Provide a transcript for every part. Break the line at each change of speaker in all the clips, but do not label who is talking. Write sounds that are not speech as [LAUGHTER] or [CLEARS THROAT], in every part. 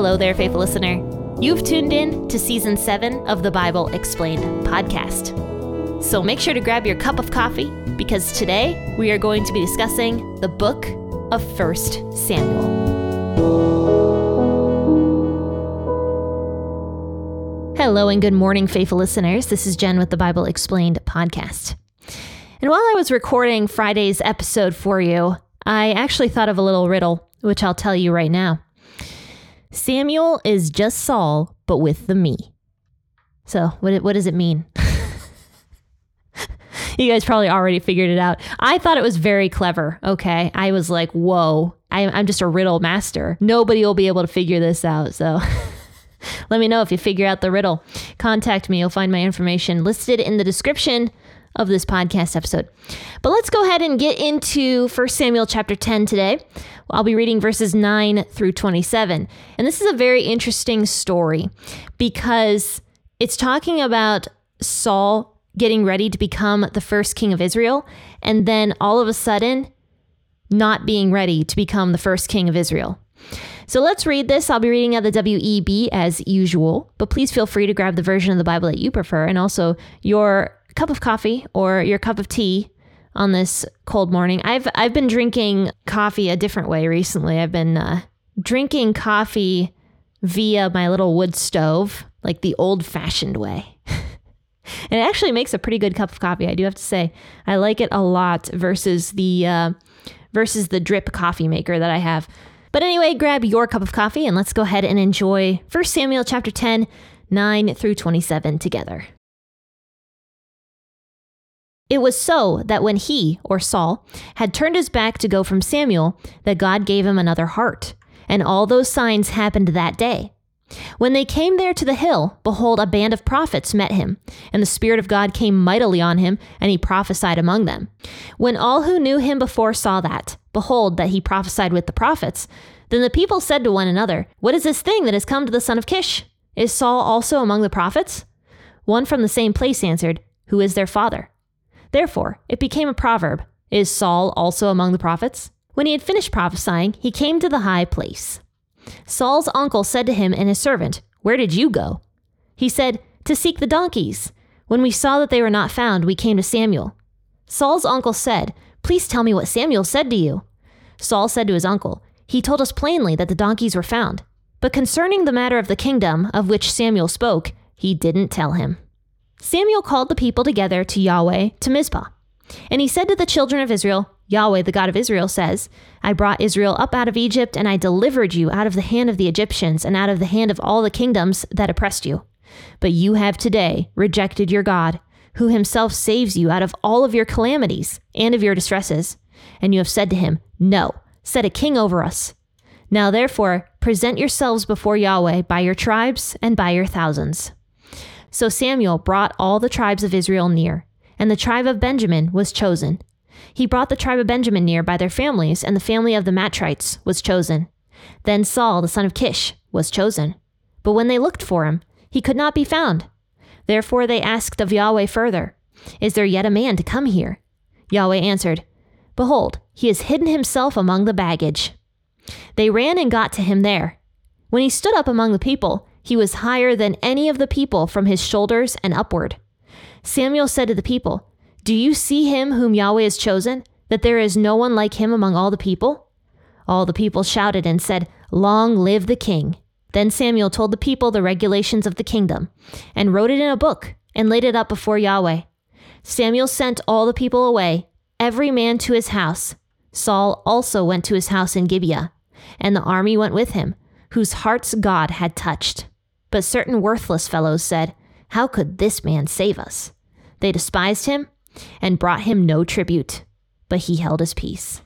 Hello there, faithful listener. You've tuned in to season seven of the Bible Explained podcast. So make sure to grab your cup of coffee because today we are going to be discussing the book of 1 Samuel. Hello and good morning, faithful listeners. This is Jenn with the Bible Explained podcast. And while I was recording Friday's episode for you, I actually thought of a little riddle, which I'll tell you right now. Samuel is just Saul, but with the me. So, what, what does it mean? [LAUGHS] you guys probably already figured it out. I thought it was very clever. Okay. I was like, whoa, I, I'm just a riddle master. Nobody will be able to figure this out. So, [LAUGHS] let me know if you figure out the riddle. Contact me. You'll find my information listed in the description of this podcast episode. But let's go ahead and get into 1 Samuel chapter 10 today. I'll be reading verses 9 through 27. And this is a very interesting story because it's talking about Saul getting ready to become the first king of Israel and then all of a sudden not being ready to become the first king of Israel. So let's read this. I'll be reading out the WEB as usual, but please feel free to grab the version of the Bible that you prefer and also your cup of coffee or your cup of tea on this cold morning. I've I've been drinking coffee a different way recently. I've been uh, drinking coffee via my little wood stove, like the old-fashioned way. and [LAUGHS] it actually makes a pretty good cup of coffee. I do have to say, I like it a lot versus the uh, versus the drip coffee maker that I have. But anyway, grab your cup of coffee and let's go ahead and enjoy 1 Samuel chapter 10, 9 through 27 together. It was so that when he, or Saul, had turned his back to go from Samuel, that God gave him another heart. And all those signs happened that day. When they came there to the hill, behold, a band of prophets met him, and the Spirit of God came mightily on him, and he prophesied among them. When all who knew him before saw that, behold, that he prophesied with the prophets, then the people said to one another, What is this thing that has come to the son of Kish? Is Saul also among the prophets? One from the same place answered, Who is their father? Therefore, it became a proverb Is Saul also among the prophets? When he had finished prophesying, he came to the high place. Saul's uncle said to him and his servant, Where did you go? He said, To seek the donkeys. When we saw that they were not found, we came to Samuel. Saul's uncle said, Please tell me what Samuel said to you. Saul said to his uncle, He told us plainly that the donkeys were found. But concerning the matter of the kingdom of which Samuel spoke, he didn't tell him. Samuel called the people together to Yahweh to Mizpah. And he said to the children of Israel, Yahweh, the God of Israel, says, I brought Israel up out of Egypt, and I delivered you out of the hand of the Egyptians, and out of the hand of all the kingdoms that oppressed you. But you have today rejected your God, who himself saves you out of all of your calamities and of your distresses. And you have said to him, No, set a king over us. Now therefore, present yourselves before Yahweh by your tribes and by your thousands. So Samuel brought all the tribes of Israel near, and the tribe of Benjamin was chosen. He brought the tribe of Benjamin near by their families, and the family of the Matrites was chosen. Then Saul, the son of Kish, was chosen. But when they looked for him, he could not be found. Therefore they asked of Yahweh further, Is there yet a man to come here? Yahweh answered, Behold, he has hidden himself among the baggage. They ran and got to him there. When he stood up among the people, he was higher than any of the people from his shoulders and upward. Samuel said to the people, Do you see him whom Yahweh has chosen, that there is no one like him among all the people? All the people shouted and said, Long live the king. Then Samuel told the people the regulations of the kingdom, and wrote it in a book, and laid it up before Yahweh. Samuel sent all the people away, every man to his house. Saul also went to his house in Gibeah, and the army went with him, whose hearts God had touched. But certain worthless fellows said, How could this man save us? They despised him and brought him no tribute, but he held his peace.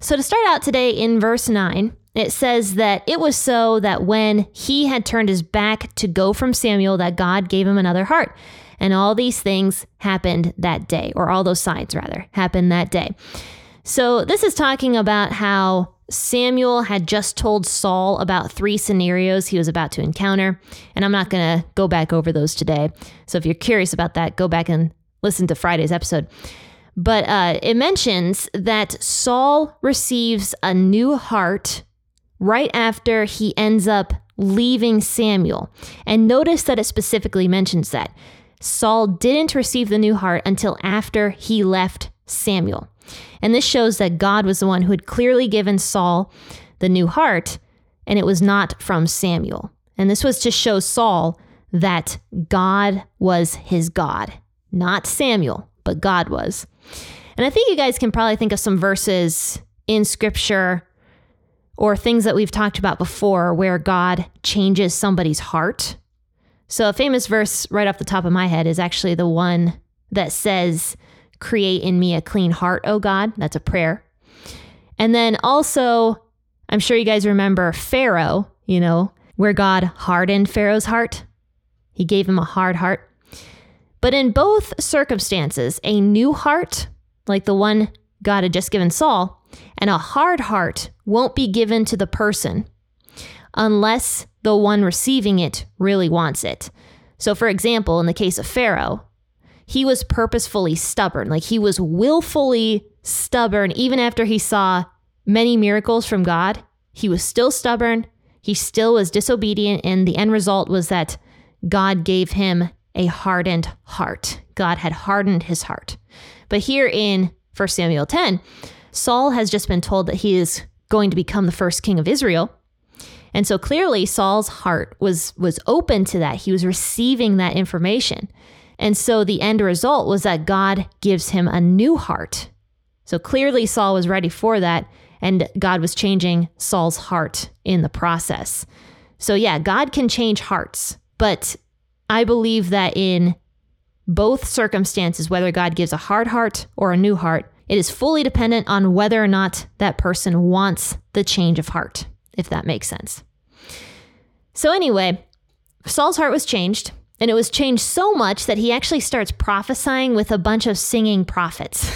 So, to start out today in verse 9, it says that it was so that when he had turned his back to go from Samuel, that God gave him another heart. And all these things happened that day, or all those signs, rather, happened that day. So, this is talking about how Samuel had just told Saul about three scenarios he was about to encounter, and I'm not going to go back over those today. So if you're curious about that, go back and listen to Friday's episode. But uh, it mentions that Saul receives a new heart right after he ends up leaving Samuel. And notice that it specifically mentions that. Saul didn't receive the new heart until after he left Samuel. And this shows that God was the one who had clearly given Saul the new heart, and it was not from Samuel. And this was to show Saul that God was his God, not Samuel, but God was. And I think you guys can probably think of some verses in scripture or things that we've talked about before where God changes somebody's heart. So, a famous verse right off the top of my head is actually the one that says, Create in me a clean heart, O God. That's a prayer. And then also, I'm sure you guys remember Pharaoh, you know, where God hardened Pharaoh's heart. He gave him a hard heart. But in both circumstances, a new heart, like the one God had just given Saul, and a hard heart won't be given to the person unless the one receiving it really wants it. So, for example, in the case of Pharaoh, he was purposefully stubborn. Like he was willfully stubborn, even after he saw many miracles from God. He was still stubborn. He still was disobedient. And the end result was that God gave him a hardened heart. God had hardened his heart. But here in 1 Samuel 10, Saul has just been told that he is going to become the first king of Israel. And so clearly Saul's heart was was open to that. He was receiving that information. And so the end result was that God gives him a new heart. So clearly Saul was ready for that and God was changing Saul's heart in the process. So yeah, God can change hearts, but I believe that in both circumstances, whether God gives a hard heart or a new heart, it is fully dependent on whether or not that person wants the change of heart, if that makes sense. So, anyway, Saul's heart was changed, and it was changed so much that he actually starts prophesying with a bunch of singing prophets.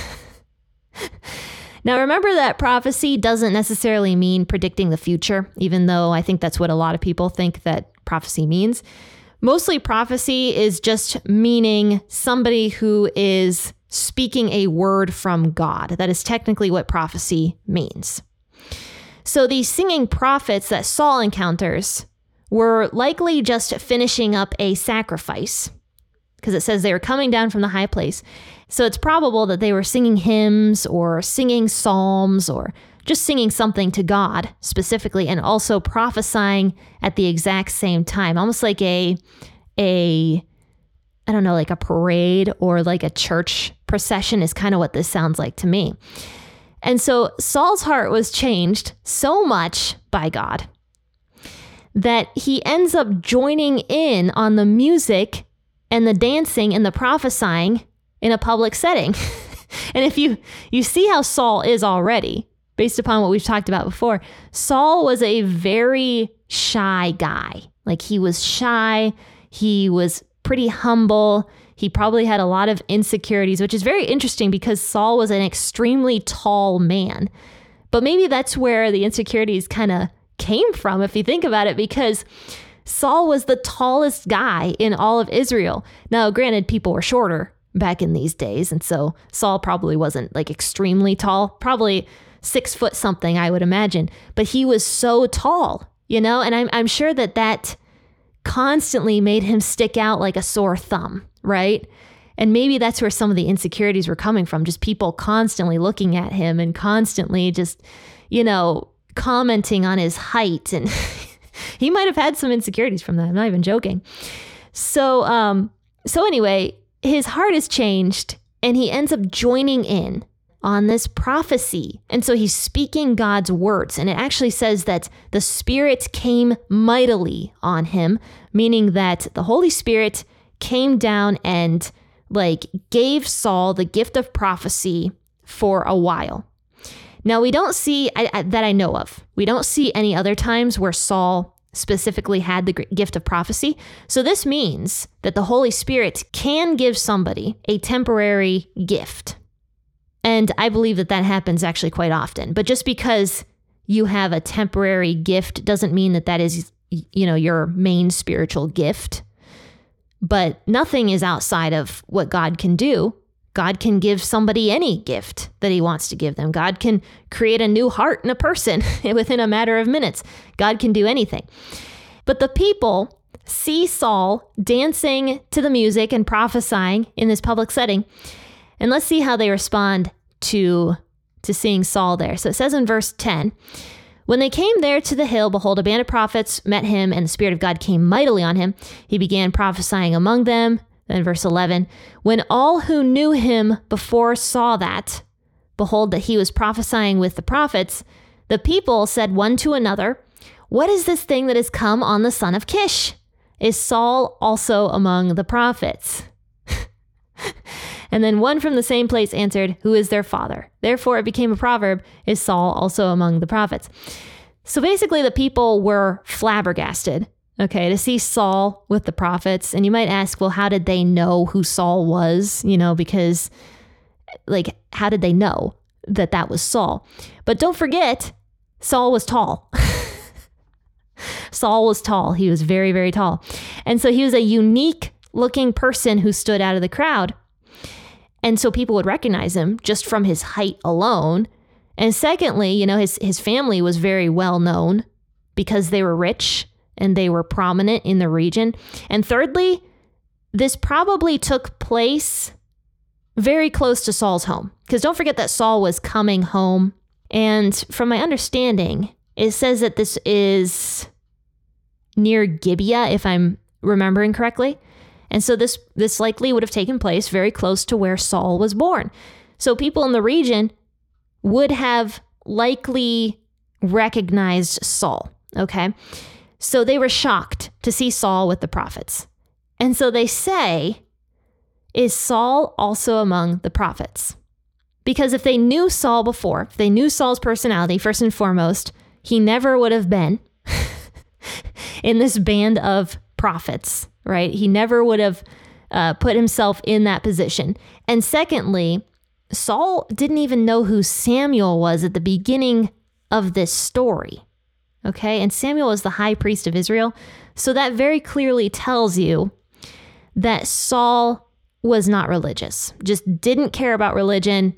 [LAUGHS] now, remember that prophecy doesn't necessarily mean predicting the future, even though I think that's what a lot of people think that prophecy means. Mostly, prophecy is just meaning somebody who is speaking a word from God. That is technically what prophecy means. So these singing prophets that Saul encounters were likely just finishing up a sacrifice because it says they were coming down from the high place. So it's probable that they were singing hymns or singing psalms or just singing something to God specifically and also prophesying at the exact same time, almost like a a I don't know, like a parade or like a church procession is kind of what this sounds like to me. And so Saul's heart was changed so much by God that he ends up joining in on the music and the dancing and the prophesying in a public setting. [LAUGHS] and if you you see how Saul is already, based upon what we've talked about before, Saul was a very shy guy. Like he was shy, he was pretty humble. He probably had a lot of insecurities, which is very interesting because Saul was an extremely tall man. But maybe that's where the insecurities kind of came from, if you think about it, because Saul was the tallest guy in all of Israel. Now, granted, people were shorter back in these days, and so Saul probably wasn't like extremely tall, probably six foot something, I would imagine. But he was so tall, you know, and I'm, I'm sure that that constantly made him stick out like a sore thumb, right? And maybe that's where some of the insecurities were coming from, just people constantly looking at him and constantly just, you know, commenting on his height. And [LAUGHS] he might have had some insecurities from that. I'm not even joking. So, um, so anyway, his heart is changed and he ends up joining in on this prophecy. And so he's speaking God's words. And it actually says that the Spirit came mightily on him, meaning that the Holy Spirit came down and like gave Saul the gift of prophecy for a while. Now, we don't see I, I, that I know of, we don't see any other times where Saul specifically had the gift of prophecy. So, this means that the Holy Spirit can give somebody a temporary gift and I believe that that happens actually quite often. But just because you have a temporary gift doesn't mean that that is, you know, your main spiritual gift. But nothing is outside of what God can do. God can give somebody any gift that he wants to give them. God can create a new heart in a person [LAUGHS] within a matter of minutes. God can do anything. But the people see Saul dancing to the music and prophesying in this public setting. And let's see how they respond to to seeing Saul there. So it says in verse 10, when they came there to the hill, behold, a band of prophets met him, and the Spirit of God came mightily on him. He began prophesying among them. Then, verse 11 When all who knew him before saw that, behold, that he was prophesying with the prophets, the people said one to another, What is this thing that has come on the son of Kish? Is Saul also among the prophets? [LAUGHS] and then one from the same place answered, Who is their father? Therefore it became a proverb, Is Saul also among the prophets? So basically, the people were flabbergasted Okay, to see Saul with the prophets. And you might ask, well, how did they know who Saul was? You know, because, like, how did they know that that was Saul? But don't forget, Saul was tall. [LAUGHS] Saul was tall. He was very, very tall. And so he was a unique looking person who stood out of the crowd. And so people would recognize him just from his height alone. And secondly, you know, his, his family was very well known because they were rich and they were prominent in the region. And thirdly, this probably took place very close to Saul's home. Because don't forget that Saul was coming home. And from my understanding, it says that this is near Gibeah, if I'm remembering correctly. And so this this likely would have taken place very close to where Saul was born. So people in the region would have likely recognized Saul, okay? So they were shocked to see Saul with the prophets. And so they say, Is Saul also among the prophets? Because if they knew Saul before, if they knew Saul's personality, first and foremost, he never would have been [LAUGHS] in this band of prophets, right? He never would have uh, put himself in that position. And secondly, Saul didn't even know who Samuel was at the beginning of this story. Okay. And Samuel is the high priest of Israel. So that very clearly tells you that Saul was not religious, just didn't care about religion,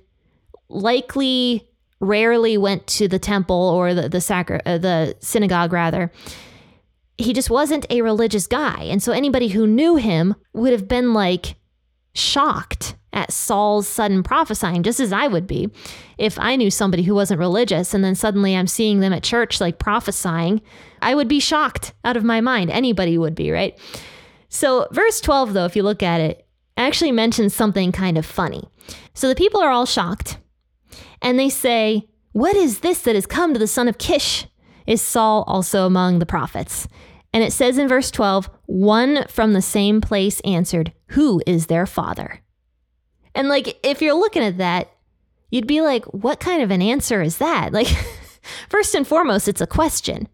likely rarely went to the temple or the the, sacra- uh, the synagogue rather. He just wasn't a religious guy. And so anybody who knew him would have been like shocked at Saul's sudden prophesying, just as I would be if I knew somebody who wasn't religious and then suddenly I'm seeing them at church like prophesying. I would be shocked out of my mind. Anybody would be, right? So, verse 12, though, if you look at it, actually mentions something kind of funny. So the people are all shocked and they say, What is this that has come to the son of Kish? Is Saul also among the prophets? And it says in verse 12, one from the same place answered, Who is their father? And like, if you're looking at that, you'd be like, what kind of an answer is that? [LAUGHS] Like, first and foremost, it's a question.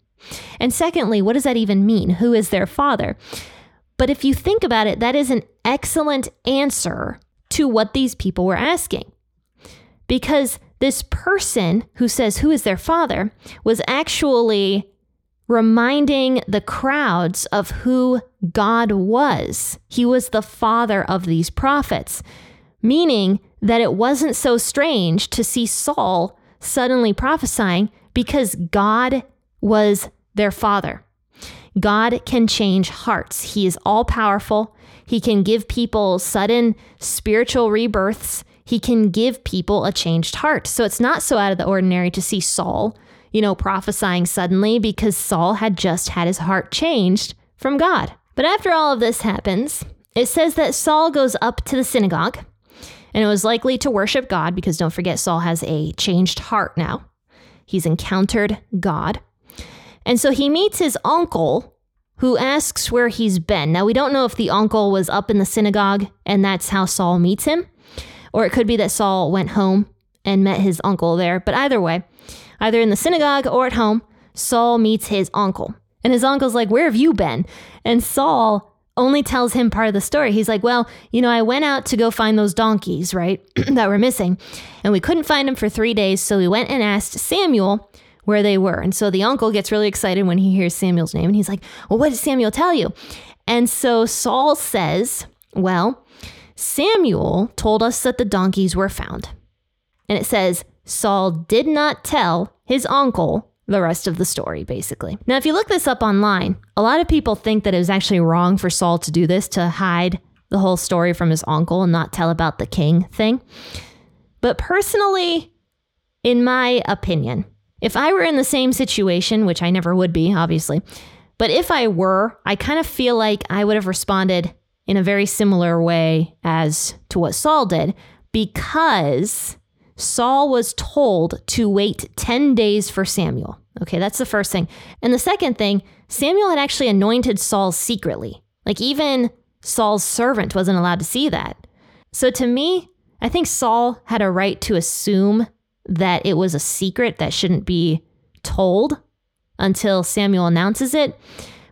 And secondly, what does that even mean? Who is their father? But if you think about it, that is an excellent answer to what these people were asking. Because this person who says, Who is their father? was actually reminding the crowds of who God was. He was the father of these prophets meaning that it wasn't so strange to see Saul suddenly prophesying because God was their father. God can change hearts. He is all powerful. He can give people sudden spiritual rebirths. He can give people a changed heart. So it's not so out of the ordinary to see Saul, you know, prophesying suddenly because Saul had just had his heart changed from God. But after all of this happens, it says that Saul goes up to the synagogue and it was likely to worship God because don't forget, Saul has a changed heart now. He's encountered God. And so he meets his uncle, who asks where he's been. Now, we don't know if the uncle was up in the synagogue and that's how Saul meets him, or it could be that Saul went home and met his uncle there. But either way, either in the synagogue or at home, Saul meets his uncle. And his uncle's like, Where have you been? And Saul only tells him part of the story. He's like, Well, you know, I went out to go find those donkeys, right, [CLEARS THROAT] that were missing, and we couldn't find them for three days. So we went and asked Samuel where they were. And so the uncle gets really excited when he hears Samuel's name, and he's like, Well, what did Samuel tell you? And so Saul says, Well, Samuel told us that the donkeys were found. And it says, Saul did not tell his uncle the rest of the story, basically. Now, if you look this up online, a lot of people think that it was actually wrong for Saul to do this, to hide the whole story from his uncle and not tell about the king thing. But personally, in my opinion, if I were in the same situation, which I never would be, obviously, but if I were, I kind of feel like I would have responded in a very similar way as to what Saul did because Saul was told to wait 10 days for Samuel. Okay, that's the first thing. And the second thing, Samuel had actually anointed Saul secretly. Like even Saul's servant wasn't allowed to see that. So to me, I think Saul had a right to assume that it was a secret that shouldn't be told until Samuel announces it.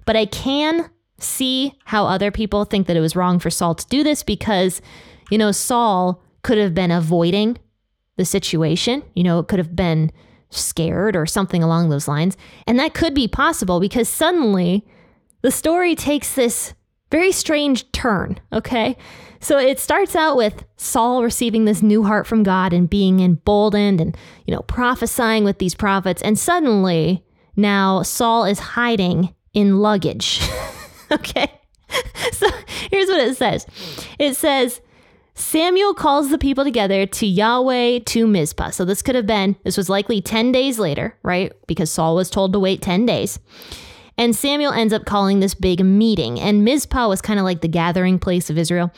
But I can see how other people think that it was wrong for Saul to do this because, you know, Saul could have been avoiding the situation. You know, it could have been scared or something along those lines. And that could be possible because suddenly the story takes this very strange turn, okay? So it starts out with Saul receiving this new heart from God and being emboldened and, you know, prophesying with these prophets. And suddenly now Saul is hiding in luggage, [LAUGHS] okay? [LAUGHS] So here's what it says it says, Samuel calls the people together to Yahweh to Mizpah. So this could have been, this was likely 10 days later, right? Because Saul was told to wait 10 days. And Samuel ends up calling this big meeting. And Mizpah was kind of like the gathering place of Israel.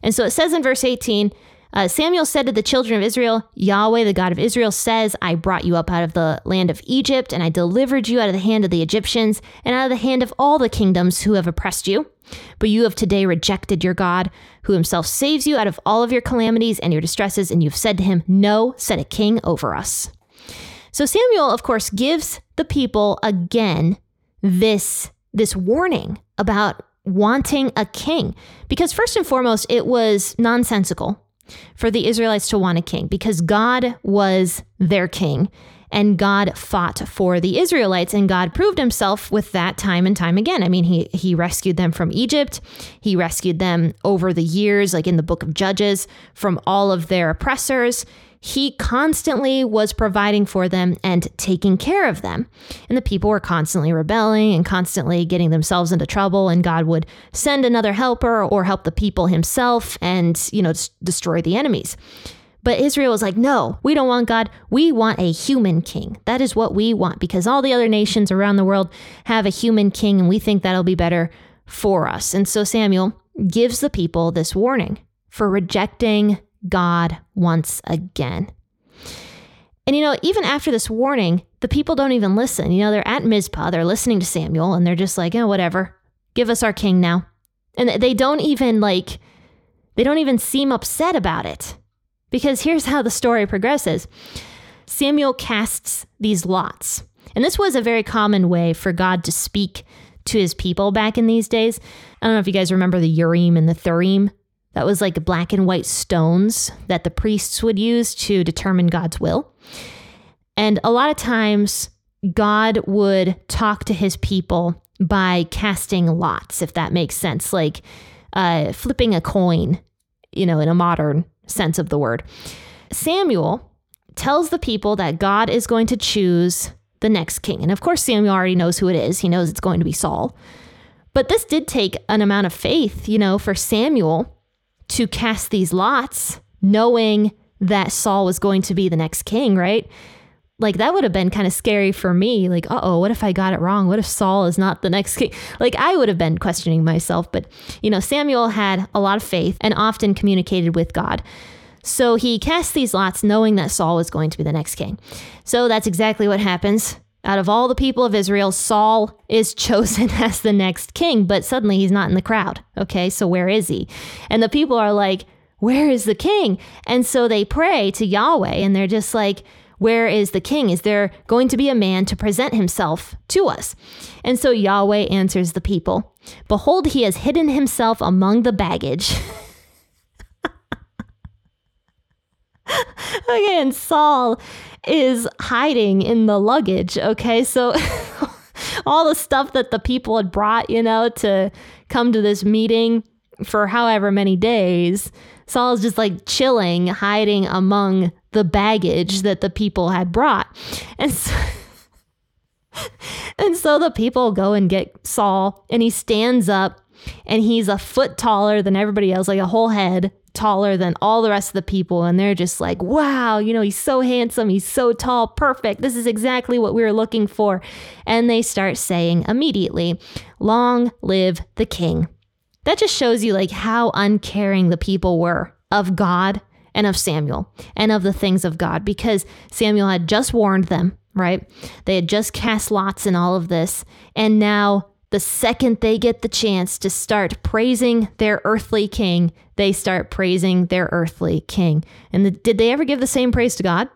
And so it says in verse 18, uh, Samuel said to the children of Israel, Yahweh, the God of Israel, says, I brought you up out of the land of Egypt, and I delivered you out of the hand of the Egyptians, and out of the hand of all the kingdoms who have oppressed you. But you have today rejected your God, who himself saves you out of all of your calamities and your distresses, and you've said to him, No, set a king over us. So Samuel, of course, gives the people again this, this warning about wanting a king. Because first and foremost, it was nonsensical for the Israelites to want a king because God was their king and God fought for the Israelites and God proved himself with that time and time again. I mean, he he rescued them from Egypt. He rescued them over the years like in the book of Judges from all of their oppressors he constantly was providing for them and taking care of them. And the people were constantly rebelling and constantly getting themselves into trouble, and God would send another helper or help the people himself and, you know, destroy the enemies. But Israel was like, no, we don't want God. We want a human king. That is what we want because all the other nations around the world have a human king, and we think that'll be better for us. And so Samuel gives the people this warning for rejecting God once again. And you know, even after this warning, the people don't even listen. You know, they're at Mizpah, they're listening to Samuel, and they're just like, oh, whatever, give us our king now. And they don't even like, they don't even seem upset about it. Because here's how the story progresses Samuel casts these lots. And this was a very common way for God to speak to his people back in these days. I don't know if you guys remember the Urim and the Thurim. That was like black and white stones that the priests would use to determine God's will. And a lot of times, God would talk to his people by casting lots, if that makes sense, like uh, flipping a coin, you know, in a modern sense of the word. Samuel tells the people that God is going to choose the next king. And of course, Samuel already knows who it is, he knows it's going to be Saul. But this did take an amount of faith, you know, for Samuel to cast these lots, knowing that Saul was going to be the next king, right? Like that would have been kind of scary for me. Like, uh oh, what if I got it wrong? What if Saul is not the next king? [LAUGHS] Like, I would have been questioning myself. But, you know, Samuel had a lot of faith and often communicated with God. So he cast these lots knowing that Saul was going to be the next king. So that's exactly what happens. Out of all the people of Israel, Saul is chosen [LAUGHS] as the next king, but suddenly he's not in the crowd. Okay, so where is he? And the people are like, Where is the king? And so they pray to Yahweh and they're just like, Where is the king? Is there going to be a man to present himself to us? And so Yahweh answers the people Behold, he has hidden himself among the baggage. [LAUGHS] [LAUGHS] okay, and Saul is hiding in the luggage. Okay, so [LAUGHS] all the stuff that the people had brought, you know, to come to this meeting for however many days, Saul's just like chilling, hiding among the baggage that the people had brought. And so, [LAUGHS] and so the people go and get Saul, and he stands up and he's a foot taller than everybody else, like a whole head taller than all the rest of the people. And they're just like, wow, you know, he's so handsome. He's so tall. Perfect. This is exactly what we were looking for. And they start saying immediately, long live the king. That just shows you like how uncaring the people were of God and of Samuel and of the things of God because Samuel had just warned them, right? They had just cast lots in all of this. And now, the second they get the chance to start praising their earthly king, they start praising their earthly king. And the, did they ever give the same praise to God?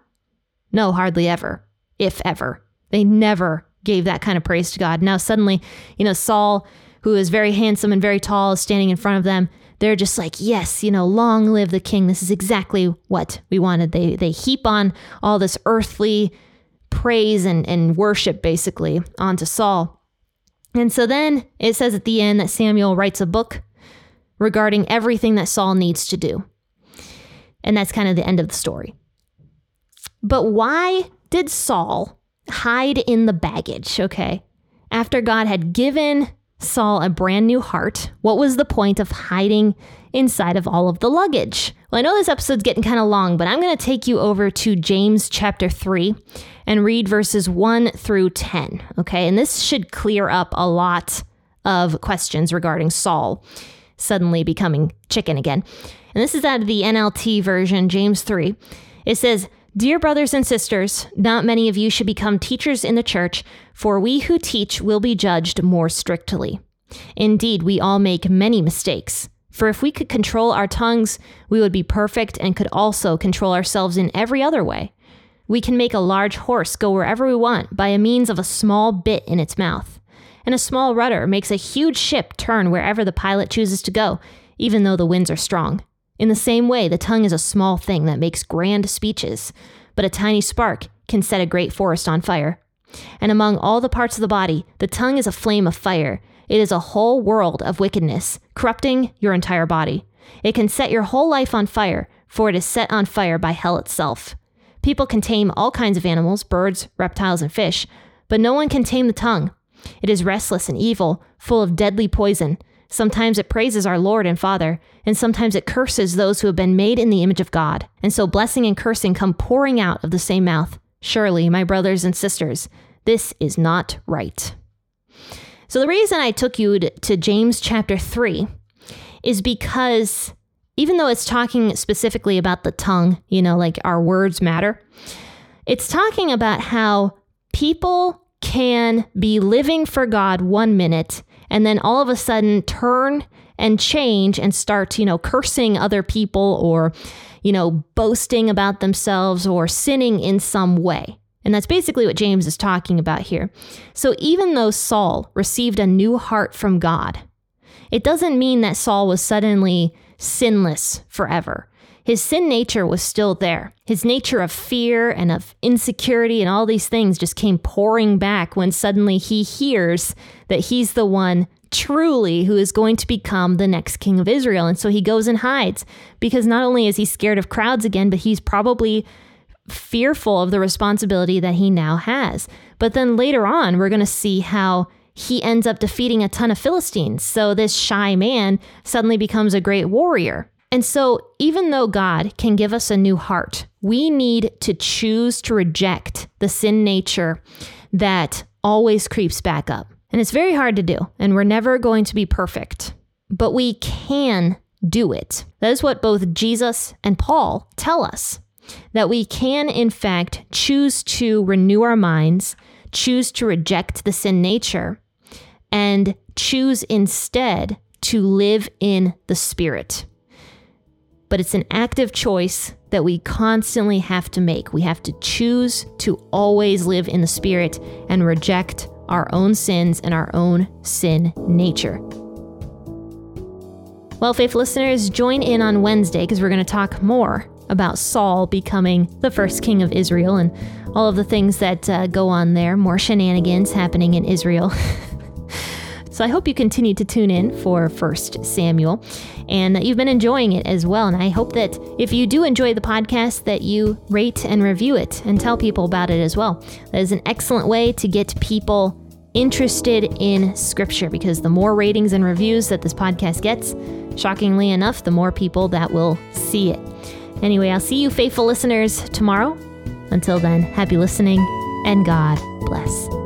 No, hardly ever, if ever. They never gave that kind of praise to God. Now, suddenly, you know, Saul, who is very handsome and very tall, is standing in front of them they're just like, yes, you know, long live the king. This is exactly what we wanted. They they heap on all this earthly praise and, and worship basically onto Saul. And so then it says at the end that Samuel writes a book regarding everything that Saul needs to do. And that's kind of the end of the story. But why did Saul hide in the baggage? Okay. After God had given Saul a brand new heart, what was the point of hiding inside of all of the luggage? Well, I know this episode's getting kind of long, but I'm going to take you over to James chapter 3 and read verses 1 through 10. Okay, and this should clear up a lot of questions regarding Saul suddenly becoming chicken again. And this is out of the NLT version, James 3. It says, Dear brothers and sisters, not many of you should become teachers in the church, for we who teach will be judged more strictly. Indeed, we all make many mistakes. For if we could control our tongues, we would be perfect and could also control ourselves in every other way. We can make a large horse go wherever we want by a means of a small bit in its mouth. And a small rudder makes a huge ship turn wherever the pilot chooses to go, even though the winds are strong. In the same way, the tongue is a small thing that makes grand speeches, but a tiny spark can set a great forest on fire. And among all the parts of the body, the tongue is a flame of fire. It is a whole world of wickedness, corrupting your entire body. It can set your whole life on fire, for it is set on fire by hell itself. People can tame all kinds of animals, birds, reptiles, and fish, but no one can tame the tongue. It is restless and evil, full of deadly poison. Sometimes it praises our Lord and Father, and sometimes it curses those who have been made in the image of God. And so blessing and cursing come pouring out of the same mouth. Surely, my brothers and sisters, this is not right. So, the reason I took you to James chapter 3 is because even though it's talking specifically about the tongue, you know, like our words matter, it's talking about how people can be living for God one minute and then all of a sudden turn and change and start, you know, cursing other people or, you know, boasting about themselves or sinning in some way. And that's basically what James is talking about here. So even though Saul received a new heart from God, it doesn't mean that Saul was suddenly sinless forever his sin nature was still there. His nature of fear and of insecurity and all these things just came pouring back when suddenly he hears that he's the one truly who is going to become the next king of Israel. And so he goes and hides because not only is he scared of crowds again, but he's probably fearful of the responsibility that he now has. But then later on, we're going to see how he ends up defeating a ton of Philistines. So this shy man suddenly becomes a great warrior. And so, even though God can give us a new heart, we need to choose to reject the sin nature that always creeps back up. And it's very hard to do, and we're never going to be perfect, but we can do it. That is what both Jesus and Paul tell us that we can, in fact, choose to renew our minds, choose to reject the sin nature, and choose instead to live in the Spirit but it's an active choice that we constantly have to make. We have to choose to always live in the Spirit and reject our own sins and our own sin nature. Well, faith listeners, join in on Wednesday because we're going to talk more about Saul becoming the first king of Israel and all of the things that uh, go on there, more shenanigans happening in Israel. [LAUGHS] So I hope you continue to tune in for First Samuel and that you've been enjoying it as well. And I hope that if you do enjoy the podcast, that you rate and review it and tell people about it as well. That is an excellent way to get people interested in Scripture because the more ratings and reviews that this podcast gets, shockingly enough, the more people that will see it. Anyway, I'll see you, faithful listeners, tomorrow. Until then, happy listening and God bless.